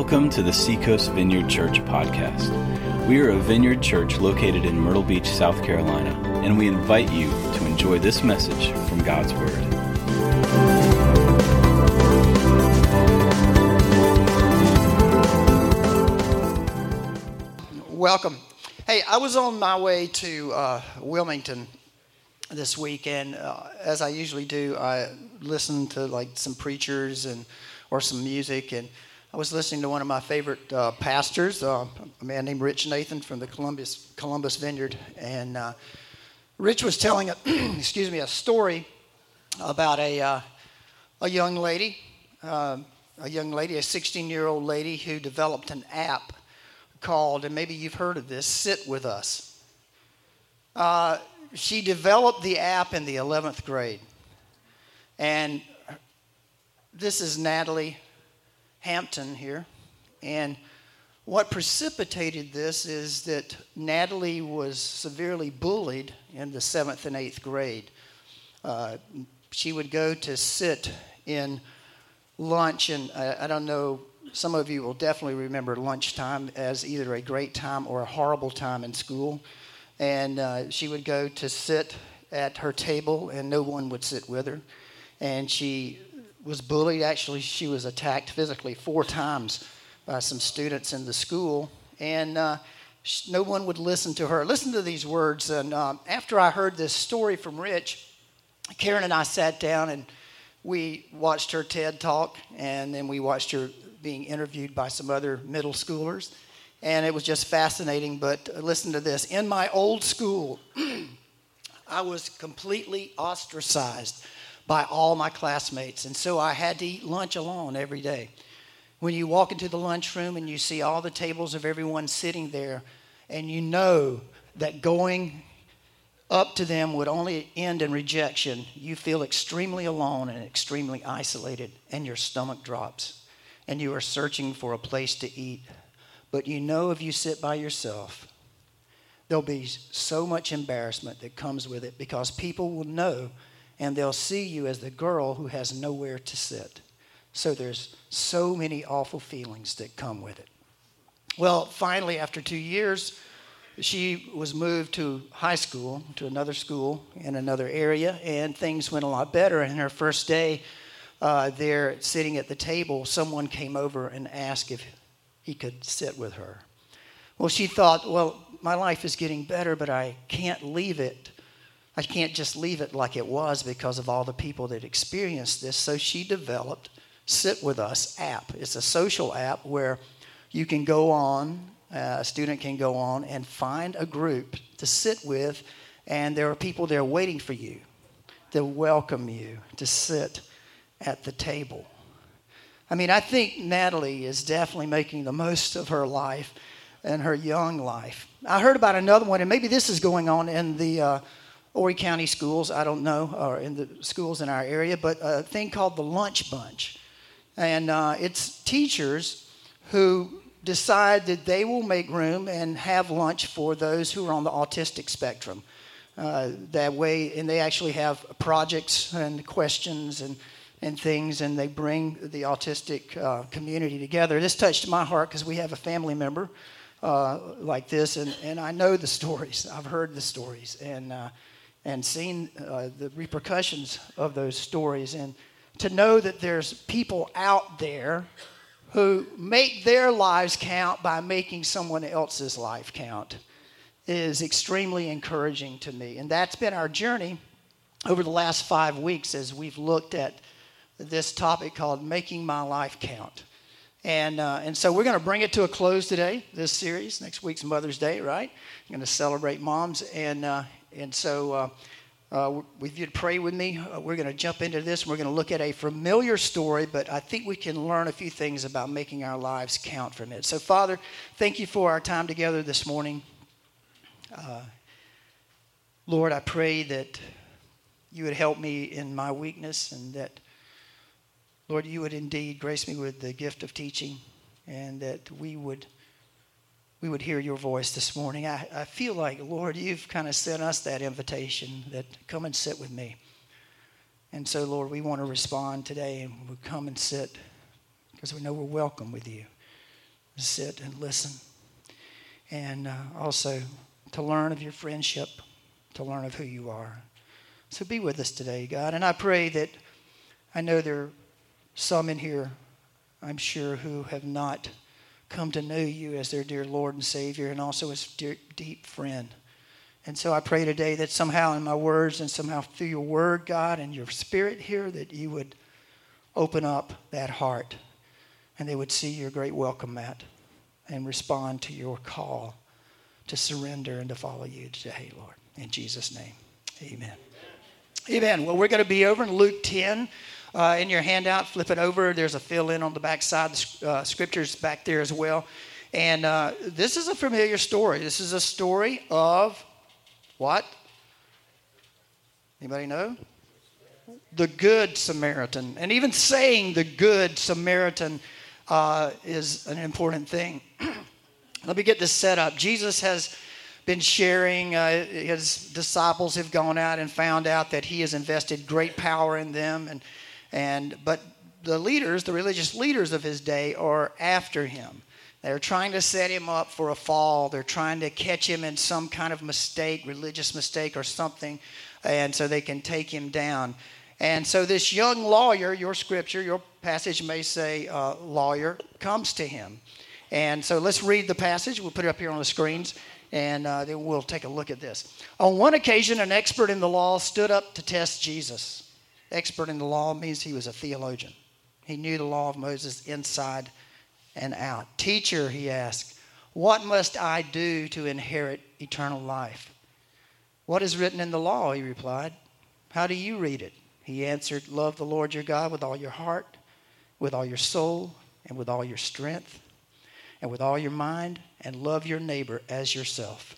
Welcome to the Seacoast Vineyard Church podcast. We are a vineyard church located in Myrtle Beach, South Carolina, and we invite you to enjoy this message from God's Word. Welcome. Hey, I was on my way to uh, Wilmington this week, and uh, as I usually do, I listen to like some preachers and or some music, and I was listening to one of my favorite uh, pastors, uh, a man named Rich Nathan from the Columbus Columbus Vineyard, and uh, Rich was telling, a, excuse me, a story about a uh, a young lady, uh, a young lady, a 16 year old lady who developed an app called, and maybe you've heard of this, Sit with Us. Uh, she developed the app in the 11th grade, and this is Natalie Hampton here. And what precipitated this is that Natalie was severely bullied in the seventh and eighth grade. Uh, she would go to sit in lunch, and I, I don't know, some of you will definitely remember lunchtime as either a great time or a horrible time in school. And uh, she would go to sit at her table, and no one would sit with her. And she was bullied. Actually, she was attacked physically four times by some students in the school, and uh, no one would listen to her. Listen to these words. And um, after I heard this story from Rich, Karen and I sat down and we watched her TED talk, and then we watched her being interviewed by some other middle schoolers. And it was just fascinating. But listen to this. In my old school, I was completely ostracized by all my classmates. And so I had to eat lunch alone every day. When you walk into the lunchroom and you see all the tables of everyone sitting there, and you know that going up to them would only end in rejection, you feel extremely alone and extremely isolated, and your stomach drops, and you are searching for a place to eat. But you know if you sit by yourself, there'll be so much embarrassment that comes with it because people will know and they'll see you as the girl who has nowhere to sit. So there's so many awful feelings that come with it. Well, finally, after two years, she was moved to high school, to another school in another area, and things went a lot better. And her first day uh, there, sitting at the table, someone came over and asked if he could sit with her. Well, she thought, well, my life is getting better, but I can't leave it I can't just leave it like it was because of all the people that experienced this. So she developed Sit With Us app. It's a social app where you can go on, uh, a student can go on and find a group to sit with, and there are people there waiting for you to welcome you to sit at the table. I mean, I think Natalie is definitely making the most of her life and her young life. I heard about another one, and maybe this is going on in the uh, Horry County schools, I don't know, or in the schools in our area, but a thing called the Lunch Bunch. And uh, it's teachers who decide that they will make room and have lunch for those who are on the autistic spectrum. Uh, that way, and they actually have projects and questions and, and things, and they bring the autistic uh, community together. This touched my heart because we have a family member uh, like this, and, and I know the stories. I've heard the stories, and uh, and seen uh, the repercussions of those stories and to know that there's people out there who make their lives count by making someone else's life count is extremely encouraging to me and that's been our journey over the last five weeks as we've looked at this topic called making my life count and, uh, and so we're going to bring it to a close today, this series. Next week's Mother's Day, right? We're going to celebrate moms. And, uh, and so, uh, uh, if you'd pray with me, uh, we're going to jump into this. We're going to look at a familiar story, but I think we can learn a few things about making our lives count from it. So, Father, thank you for our time together this morning. Uh, Lord, I pray that you would help me in my weakness and that, Lord, you would indeed grace me with the gift of teaching and that we would we would hear your voice this morning. I, I feel like, Lord, you've kind of sent us that invitation that come and sit with me. And so, Lord, we want to respond today and we come and sit because we know we're welcome with you. sit and listen. And uh, also to learn of your friendship, to learn of who you are. So be with us today, God. And I pray that I know there are some in here, I'm sure, who have not come to know you as their dear Lord and Savior and also as dear, deep friend. And so I pray today that somehow in my words and somehow through your word, God, and your spirit here, that you would open up that heart and they would see your great welcome mat and respond to your call to surrender and to follow you today, Lord. In Jesus' name, amen. Amen. Well, we're going to be over in Luke 10. Uh, in your handout, flip it over. There's a fill in on the back side. The uh, scriptures back there as well. And uh, this is a familiar story. This is a story of what? Anybody know? The Good Samaritan. And even saying the Good Samaritan uh, is an important thing. Let me get this set up. Jesus has been sharing. Uh, his disciples have gone out and found out that he has invested great power in them, and and but the leaders, the religious leaders of his day, are after him. They're trying to set him up for a fall. They're trying to catch him in some kind of mistake, religious mistake or something, and so they can take him down. And so this young lawyer, your scripture, your passage may say uh, lawyer, comes to him. And so let's read the passage. We'll put it up here on the screens and uh, then we'll take a look at this. On one occasion, an expert in the law stood up to test Jesus. Expert in the law means he was a theologian, he knew the law of Moses inside and out. Teacher, he asked, what must I do to inherit eternal life? What is written in the law? He replied. How do you read it? He answered, Love the Lord your God with all your heart, with all your soul, and with all your strength and with all your mind, and love your neighbor as yourself.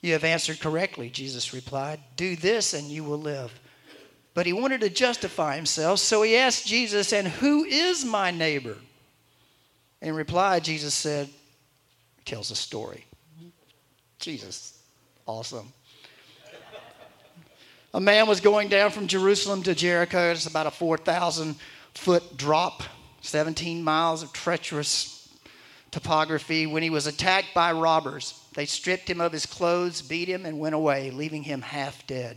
You have answered correctly, Jesus replied. Do this and you will live. But he wanted to justify himself, so he asked Jesus, And who is my neighbor? In reply, Jesus said, tells a story. Jesus, awesome. A man was going down from Jerusalem to Jericho. It's about a 4,000 foot drop, 17 miles of treacherous topography when he was attacked by robbers. They stripped him of his clothes, beat him, and went away, leaving him half dead.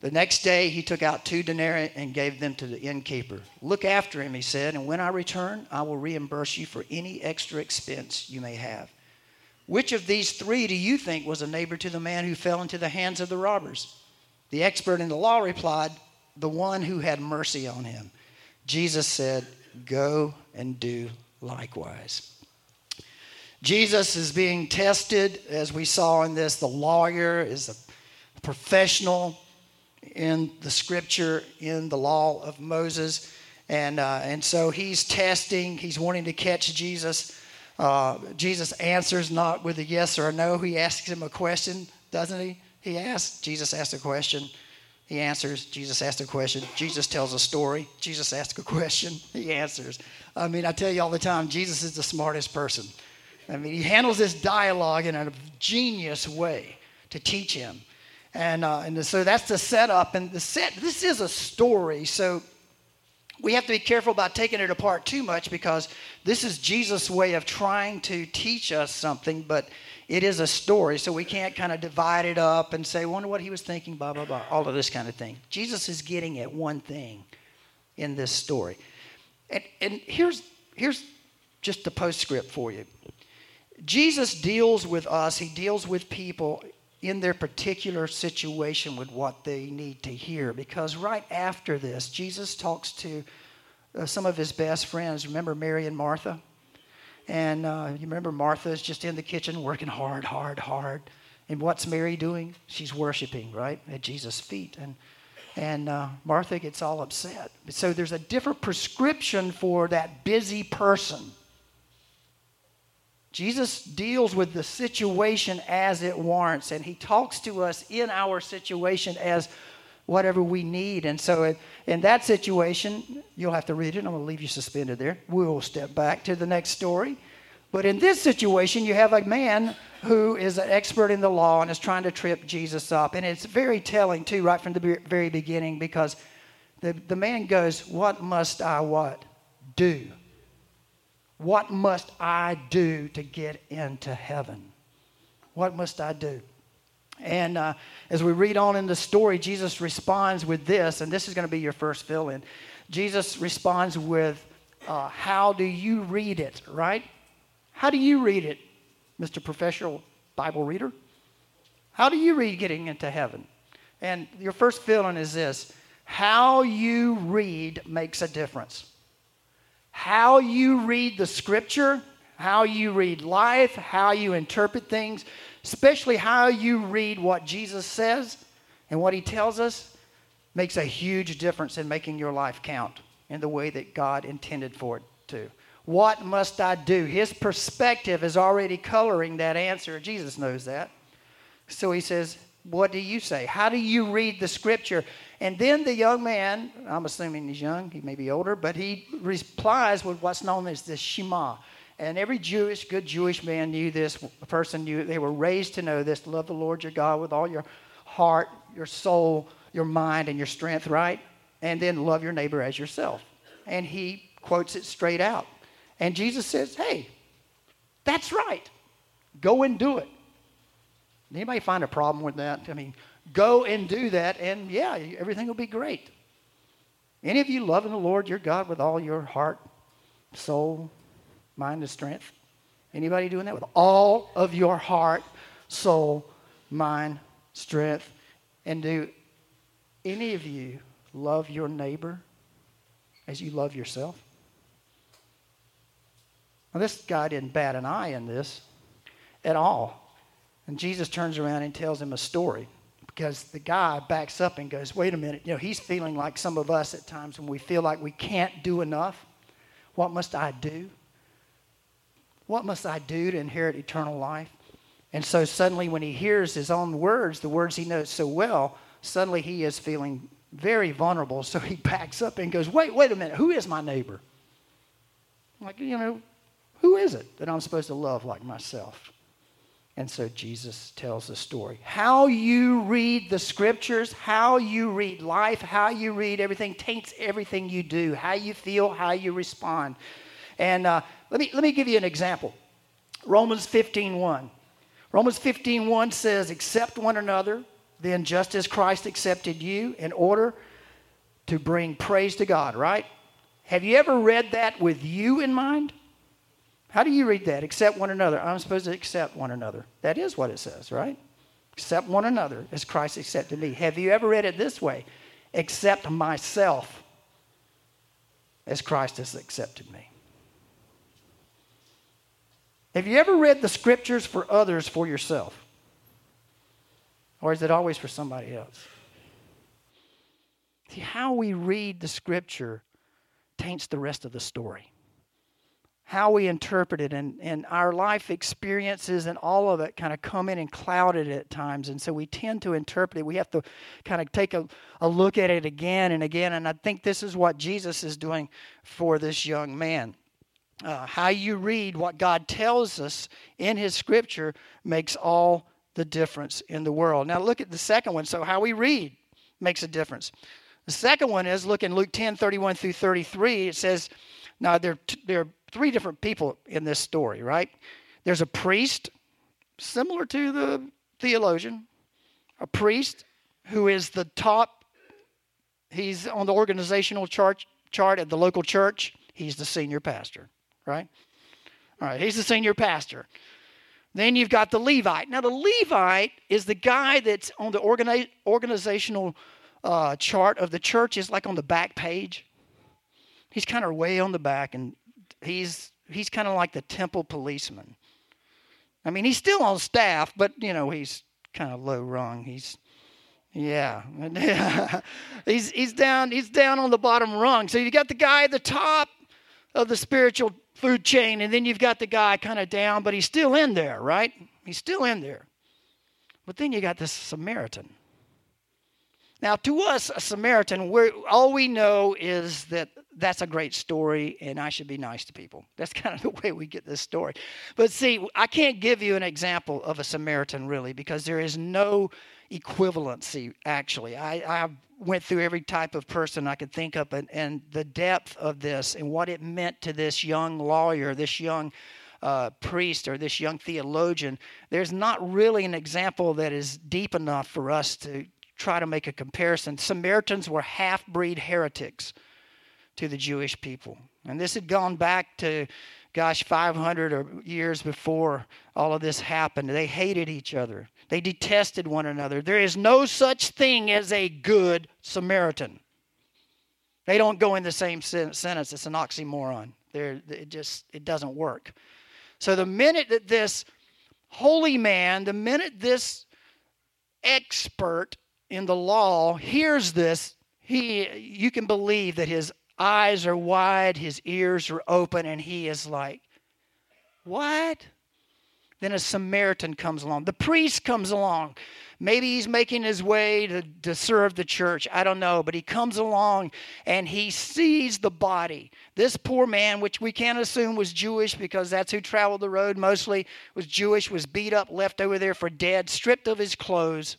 The next day he took out two denarii and gave them to the innkeeper. Look after him, he said, and when I return, I will reimburse you for any extra expense you may have. Which of these three do you think was a neighbor to the man who fell into the hands of the robbers? The expert in the law replied, The one who had mercy on him. Jesus said, Go and do likewise. Jesus is being tested, as we saw in this. The lawyer is a professional in the scripture, in the law of Moses. And, uh, and so he's testing, he's wanting to catch Jesus. Uh, Jesus answers not with a yes or a no. He asks him a question, doesn't he? He asks, Jesus asks a question. He answers. Jesus asks a question. Jesus tells a story. Jesus asks a question. He answers. I mean, I tell you all the time, Jesus is the smartest person. I mean, he handles this dialogue in a genius way to teach him. And, uh, and so that's the setup. And the set, this is a story. So we have to be careful about taking it apart too much because this is Jesus' way of trying to teach us something, but it is a story. So we can't kind of divide it up and say, wonder what he was thinking, blah, blah, blah, all of this kind of thing. Jesus is getting at one thing in this story. And, and here's, here's just the postscript for you. Jesus deals with us, he deals with people in their particular situation with what they need to hear. Because right after this, Jesus talks to uh, some of his best friends. Remember Mary and Martha? And uh, you remember Martha's just in the kitchen working hard, hard, hard. And what's Mary doing? She's worshiping, right, at Jesus' feet. And, and uh, Martha gets all upset. So there's a different prescription for that busy person Jesus deals with the situation as it warrants, and he talks to us in our situation as whatever we need. And so, in, in that situation, you'll have to read it. I'm going to leave you suspended there. We'll step back to the next story. But in this situation, you have a man who is an expert in the law and is trying to trip Jesus up. And it's very telling, too, right from the very beginning, because the, the man goes, What must I what? Do. What must I do to get into heaven? What must I do? And uh, as we read on in the story, Jesus responds with this, and this is going to be your first fill in. Jesus responds with, uh, How do you read it, right? How do you read it, Mr. Professional Bible Reader? How do you read getting into heaven? And your first fill in is this How you read makes a difference how you read the scripture, how you read life, how you interpret things, especially how you read what Jesus says and what he tells us, makes a huge difference in making your life count in the way that God intended for it to. What must I do? His perspective is already coloring that answer. Jesus knows that. So he says, What do you say? How do you read the scripture? And then the young man, I'm assuming he's young, he may be older, but he replies with what's known as the Shema. And every Jewish, good Jewish man knew this, a person knew, they were raised to know this love the Lord your God with all your heart, your soul, your mind, and your strength, right? And then love your neighbor as yourself. And he quotes it straight out. And Jesus says, hey, that's right. Go and do it. Anybody find a problem with that? I mean, go and do that, and yeah, everything will be great. Any of you loving the Lord your God with all your heart, soul, mind, and strength? Anybody doing that with all of your heart, soul, mind, strength? And do any of you love your neighbor as you love yourself? Well, this guy didn't bat an eye in this at all. And Jesus turns around and tells him a story because the guy backs up and goes, wait a minute, you know, he's feeling like some of us at times when we feel like we can't do enough. What must I do? What must I do to inherit eternal life? And so suddenly, when he hears his own words, the words he knows so well, suddenly he is feeling very vulnerable. So he backs up and goes, Wait, wait a minute, who is my neighbor? Like, you know, who is it that I'm supposed to love like myself? And so Jesus tells the story. How you read the scriptures, how you read life, how you read everything taints everything you do, how you feel, how you respond. And uh, let, me, let me give you an example. Romans 15.1. Romans 15.1 says, accept one another, then just as Christ accepted you in order to bring praise to God, right? Have you ever read that with you in mind? How do you read that? Accept one another. I'm supposed to accept one another. That is what it says, right? Accept one another as Christ accepted me. Have you ever read it this way? Accept myself as Christ has accepted me. Have you ever read the scriptures for others for yourself? Or is it always for somebody else? See, how we read the scripture taints the rest of the story how we interpret it and, and our life experiences and all of it kind of come in and cloud it at times. And so we tend to interpret it. We have to kind of take a, a look at it again and again. And I think this is what Jesus is doing for this young man. Uh, how you read what God tells us in His Scripture makes all the difference in the world. Now, look at the second one. So, how we read makes a difference. The second one is look in Luke 10 31 through 33. It says, Now, there, there are three different people in this story, right? There's a priest, similar to the theologian, a priest who is the top, he's on the organizational chart, chart at the local church. He's the senior pastor, right? All right, he's the senior pastor. Then you've got the Levite. Now, the Levite is the guy that's on the organi- organizational uh, chart of the church, is like on the back page. He's kind of way on the back, and he's he's kind of like the temple policeman. I mean, he's still on staff, but you know, he's kind of low rung. He's yeah. he's he's down he's down on the bottom rung. So you got the guy at the top of the spiritual food chain, and then you've got the guy kind of down, but he's still in there, right? He's still in there. But then you got this Samaritan. Now, to us, a Samaritan, all we know is that that's a great story and I should be nice to people. That's kind of the way we get this story. But see, I can't give you an example of a Samaritan really because there is no equivalency, actually. I, I went through every type of person I could think of and, and the depth of this and what it meant to this young lawyer, this young uh, priest, or this young theologian. There's not really an example that is deep enough for us to try to make a comparison. Samaritans were half breed heretics to the Jewish people. And this had gone back to, gosh, 500 years before all of this happened. They hated each other, they detested one another. There is no such thing as a good Samaritan. They don't go in the same sentence. It's an oxymoron. They're, it just it doesn't work. So the minute that this holy man, the minute this expert in the law hears this, he you can believe that his eyes are wide, his ears are open, and he is like, What? Then a Samaritan comes along. The priest comes along. Maybe he's making his way to, to serve the church. I don't know. But he comes along and he sees the body. This poor man, which we can't assume was Jewish because that's who traveled the road mostly, was Jewish, was beat up, left over there for dead, stripped of his clothes,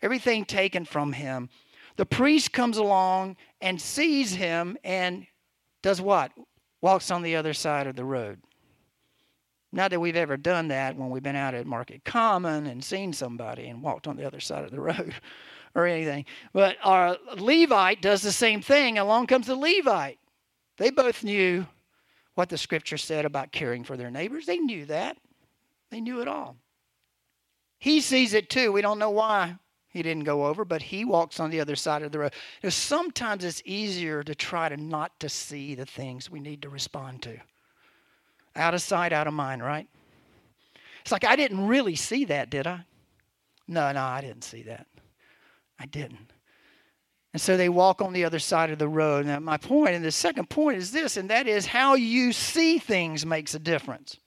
everything taken from him. The priest comes along and sees him and does what? Walks on the other side of the road. Not that we've ever done that when we've been out at Market Common and seen somebody and walked on the other side of the road or anything. But our Levite does the same thing. Along comes the Levite. They both knew what the scripture said about caring for their neighbors. They knew that. They knew it all. He sees it too. We don't know why he didn't go over, but he walks on the other side of the road. Sometimes it's easier to try to not to see the things we need to respond to. Out of sight, out of mind, right? It's like I didn't really see that, did I? No, no, I didn't see that. I didn't. And so they walk on the other side of the road. Now, my point, and the second point is this, and that is how you see things makes a difference.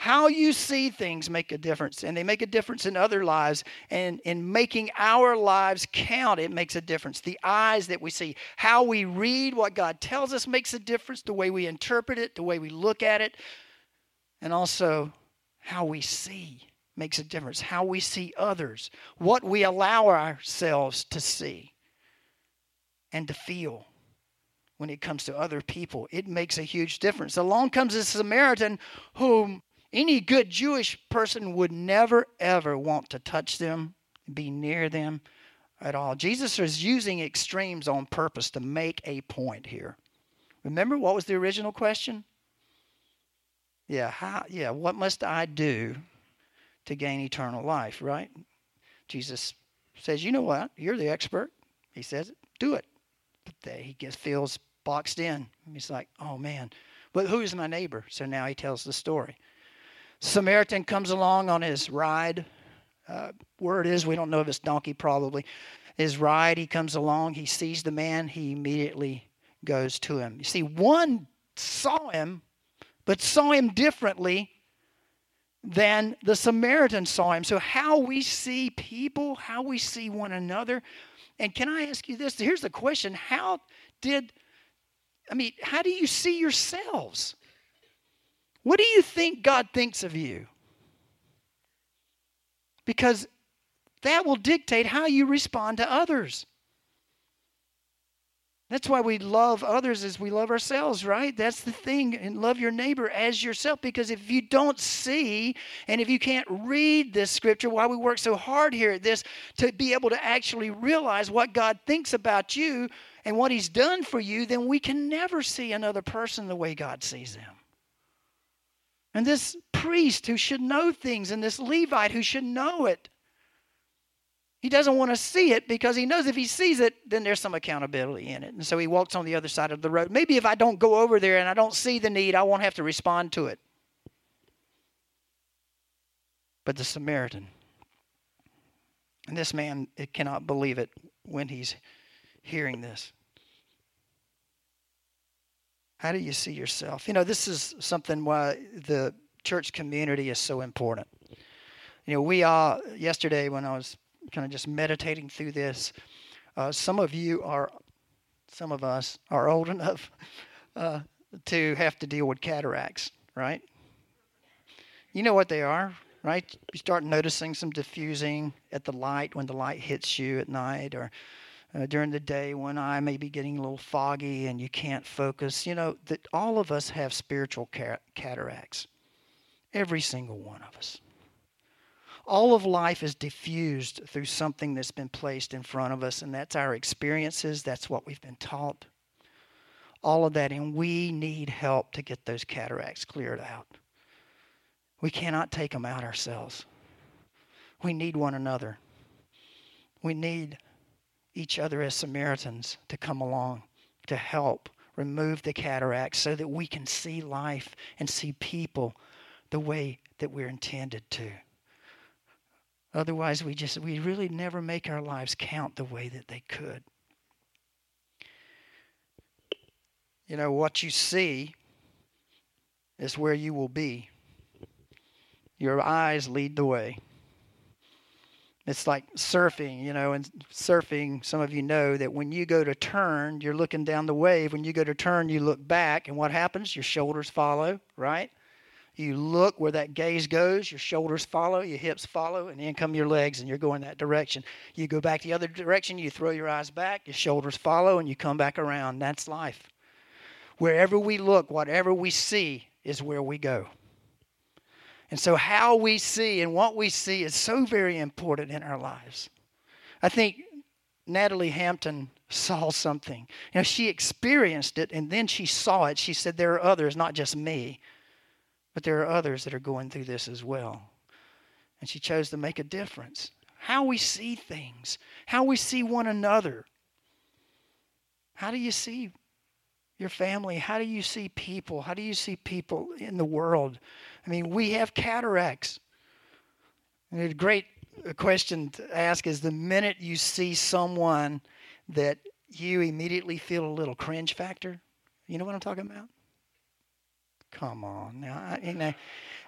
How you see things make a difference, and they make a difference in other lives. And in making our lives count, it makes a difference. The eyes that we see, how we read what God tells us makes a difference, the way we interpret it, the way we look at it, and also how we see makes a difference. How we see others, what we allow ourselves to see and to feel when it comes to other people. It makes a huge difference. Along comes a Samaritan whom any good Jewish person would never, ever want to touch them, be near them at all. Jesus is using extremes on purpose to make a point here. Remember what was the original question? Yeah, how, yeah, what must I do to gain eternal life, right? Jesus says, You know what? You're the expert. He says, Do it. But he gets feels boxed in. He's like, Oh man. But who's my neighbor? So now he tells the story. Samaritan comes along on his ride. Uh, word is, we don't know if it's donkey, probably. His ride, he comes along, he sees the man, he immediately goes to him. You see, one saw him, but saw him differently than the Samaritan saw him. So, how we see people, how we see one another. And can I ask you this? Here's the question How did, I mean, how do you see yourselves? What do you think God thinks of you? Because that will dictate how you respond to others. That's why we love others as we love ourselves, right? That's the thing. And love your neighbor as yourself. Because if you don't see and if you can't read this scripture, why we work so hard here at this, to be able to actually realize what God thinks about you and what He's done for you, then we can never see another person the way God sees them. And this priest who should know things, and this Levite who should know it. He doesn't want to see it because he knows if he sees it, then there's some accountability in it. And so he walks on the other side of the road. Maybe if I don't go over there and I don't see the need, I won't have to respond to it. But the Samaritan, and this man it cannot believe it when he's hearing this. How do you see yourself? You know, this is something why the church community is so important. You know, we are, yesterday when I was kind of just meditating through this, uh, some of you are, some of us are old enough uh, to have to deal with cataracts, right? You know what they are, right? You start noticing some diffusing at the light when the light hits you at night or uh, during the day when I may be getting a little foggy and you can't focus. You know, that all of us have spiritual cataracts. Every single one of us. All of life is diffused through something that's been placed in front of us, and that's our experiences, that's what we've been taught. All of that, and we need help to get those cataracts cleared out. We cannot take them out ourselves. We need one another. We need each other as Samaritans to come along to help remove the cataracts so that we can see life and see people the way that we're intended to. Otherwise, we just we really never make our lives count the way that they could. You know, what you see is where you will be. Your eyes lead the way. It's like surfing, you know, and surfing, some of you know that when you go to turn, you're looking down the wave. When you go to turn, you look back, and what happens? Your shoulders follow, right? You look where that gaze goes, your shoulders follow, your hips follow, and in come your legs, and you're going that direction. You go back the other direction, you throw your eyes back, your shoulders follow, and you come back around. That's life. Wherever we look, whatever we see is where we go. And so, how we see and what we see is so very important in our lives. I think Natalie Hampton saw something. You know, she experienced it and then she saw it. She said, There are others, not just me, but there are others that are going through this as well. And she chose to make a difference. How we see things, how we see one another. How do you see your family? How do you see people? How do you see people in the world? I mean, we have cataracts. And a great question to ask is the minute you see someone that you immediately feel a little cringe factor. You know what I'm talking about? Come on now, I, you know,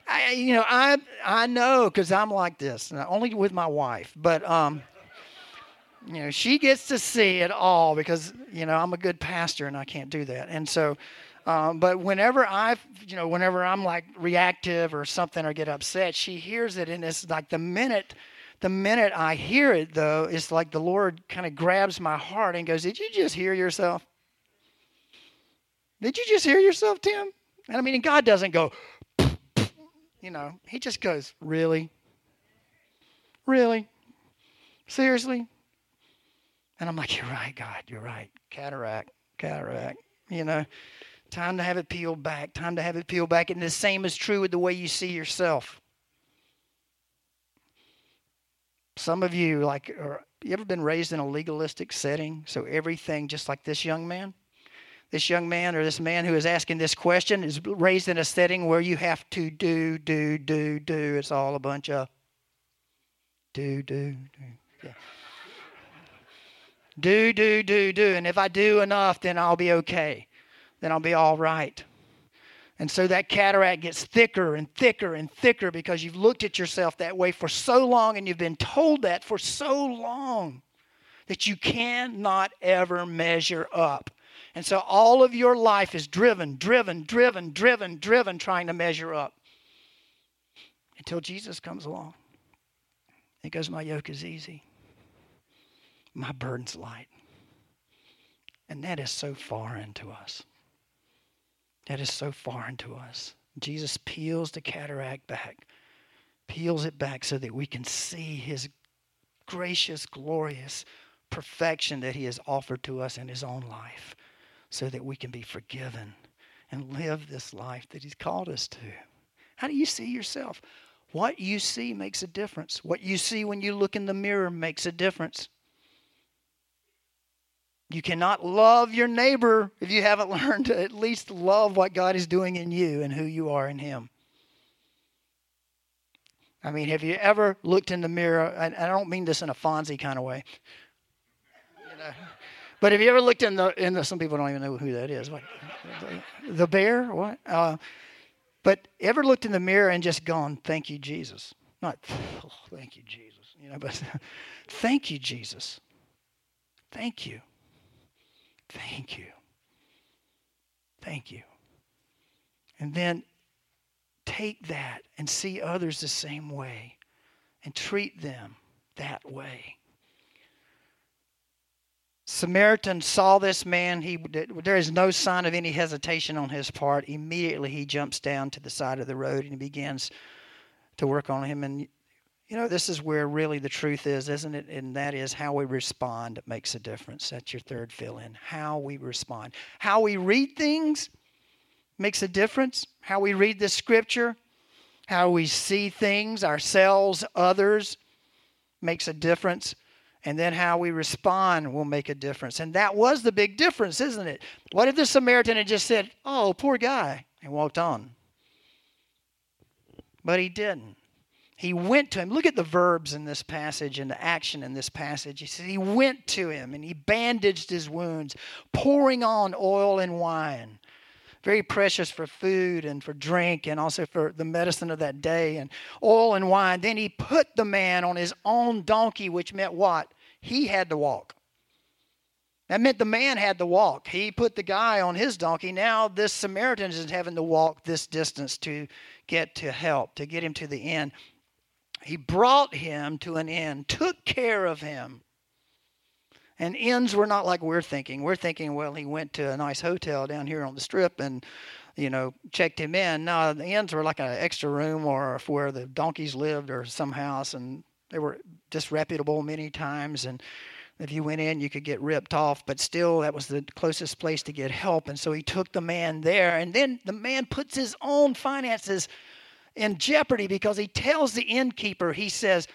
I you know I I know because I'm like this, not only with my wife, but um, you know, she gets to see it all because, you know, I'm a good pastor and I can't do that. And so, um, but whenever I, you know, whenever I'm like reactive or something or get upset, she hears it. And it's like the minute, the minute I hear it, though, it's like the Lord kind of grabs my heart and goes, Did you just hear yourself? Did you just hear yourself, Tim? And I mean, God doesn't go, you know, He just goes, Really? Really? Seriously? And I'm like, You're right, God, you're right. Cataract, cataract. You know, time to have it peeled back, time to have it peeled back. And the same is true with the way you see yourself. Some of you, like, are, you ever been raised in a legalistic setting? So everything, just like this young man, this young man or this man who is asking this question is raised in a setting where you have to do, do, do, do. It's all a bunch of do, do, do. Yeah. Do, do, do, do. And if I do enough, then I'll be okay. Then I'll be all right. And so that cataract gets thicker and thicker and thicker because you've looked at yourself that way for so long and you've been told that for so long that you cannot ever measure up. And so all of your life is driven, driven, driven, driven, driven, trying to measure up until Jesus comes along. He goes, My yoke is easy my burden's light. And that is so foreign to us. That is so foreign to us. Jesus peels the cataract back, peels it back so that we can see his gracious, glorious perfection that he has offered to us in his own life so that we can be forgiven and live this life that he's called us to. How do you see yourself? What you see makes a difference. What you see when you look in the mirror makes a difference. You cannot love your neighbor if you haven't learned to at least love what God is doing in you and who you are in Him. I mean, have you ever looked in the mirror? I, I don't mean this in a Fonzie kind of way. You know, But have you ever looked in the in the? Some people don't even know who that is. What, the, the bear? What? Uh, but ever looked in the mirror and just gone, "Thank you, Jesus." Not, oh, "Thank you, Jesus," you know, but "Thank you, Jesus." Thank you. Thank you. Thank you. And then take that and see others the same way and treat them that way. Samaritan saw this man. He, there is no sign of any hesitation on his part. Immediately, he jumps down to the side of the road and he begins to work on him. And, you know, this is where really the truth is, isn't it? And that is how we respond makes a difference. That's your third fill in. How we respond. How we read things makes a difference. How we read the scripture, how we see things, ourselves, others, makes a difference and then how we respond will make a difference. And that was the big difference, isn't it? What if the Samaritan had just said, Oh, poor guy, and walked on? But he didn't. He went to him. Look at the verbs in this passage and the action in this passage. He said he went to him and he bandaged his wounds, pouring on oil and wine very precious for food and for drink and also for the medicine of that day and oil and wine. Then he put the man on his own donkey, which meant what? He had to walk. That meant the man had to walk. He put the guy on his donkey. Now this Samaritan is having to walk this distance to get to help, to get him to the inn. He brought him to an end, took care of him. And inns were not like we're thinking. We're thinking, well, he went to a nice hotel down here on the strip and, you know, checked him in. No, the inns were like an extra room or where the donkeys lived or some house, and they were disreputable many times. And if you went in, you could get ripped off, but still, that was the closest place to get help. And so he took the man there. And then the man puts his own finances in jeopardy because he tells the innkeeper, he says,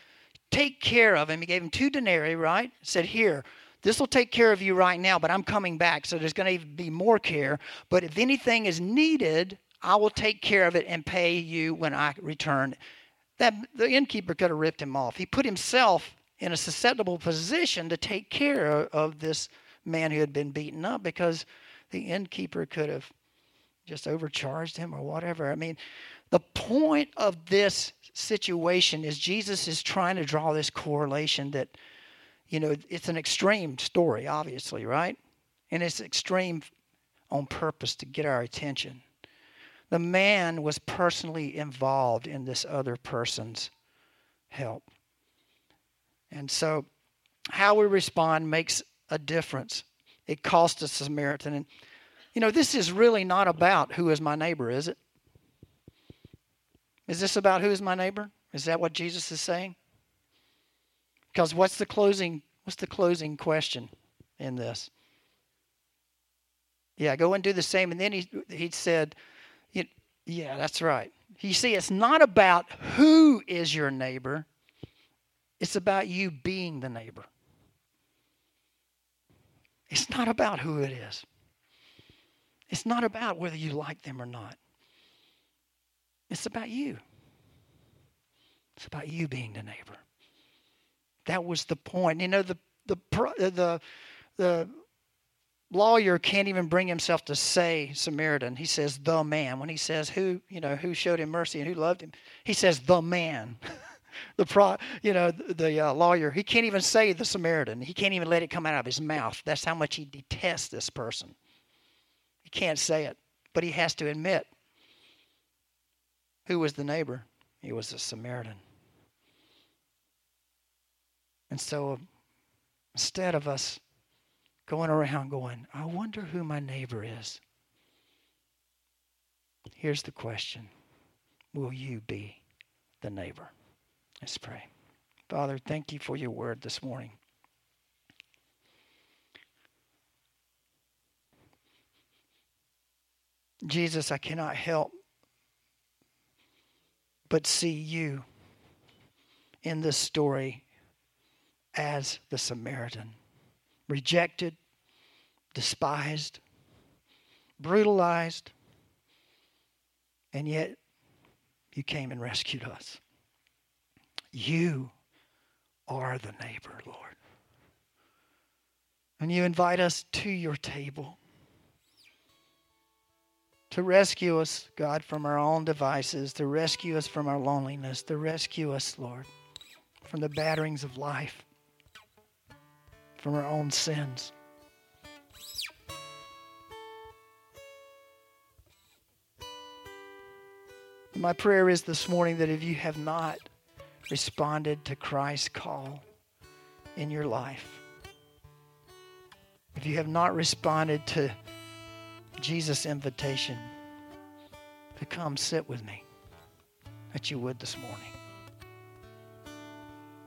Take care of him. He gave him two denarii, right? Said, Here, this will take care of you right now, but I'm coming back, so there's going to be more care. But if anything is needed, I will take care of it and pay you when I return. That the innkeeper could have ripped him off. He put himself in a susceptible position to take care of, of this man who had been beaten up because the innkeeper could have just overcharged him or whatever. I mean, the point of this situation is Jesus is trying to draw this correlation that you know, it's an extreme story, obviously, right? And it's extreme on purpose to get our attention. The man was personally involved in this other person's help. And so, how we respond makes a difference. It cost a Samaritan. And, you know, this is really not about who is my neighbor, is it? Is this about who is my neighbor? Is that what Jesus is saying? Because what's the closing what's the closing question in this? Yeah, go and do the same. And then he he said, Yeah, that's right. You see, it's not about who is your neighbor, it's about you being the neighbor. It's not about who it is. It's not about whether you like them or not. It's about you. It's about you being the neighbor. That was the point. You know, the the the the lawyer can't even bring himself to say Samaritan. He says the man. When he says who, you know, who showed him mercy and who loved him, he says the man. the pro, you know, the, the uh, lawyer, he can't even say the Samaritan. He can't even let it come out of his mouth. That's how much he detests this person. He can't say it, but he has to admit who was the neighbor. He was a Samaritan. And so um, instead of us going around going, I wonder who my neighbor is, here's the question Will you be the neighbor? Let's pray. Father, thank you for your word this morning. Jesus, I cannot help but see you in this story as the Samaritan rejected, despised, brutalized, and yet you came and rescued us. You are the neighbor, Lord. And you invite us to your table to rescue us, God, from our own devices, to rescue us from our loneliness, to rescue us, Lord, from the batterings of life, from our own sins. My prayer is this morning that if you have not responded to Christ's call in your life, if you have not responded to Jesus' invitation to come sit with me, that you would this morning.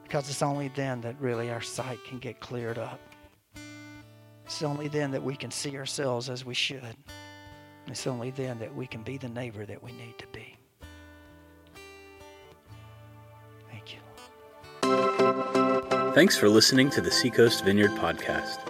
Because it's only then that really our sight can get cleared up. It's only then that we can see ourselves as we should. It's only then that we can be the neighbor that we need to be. Thank you. Thanks for listening to the Seacoast Vineyard Podcast.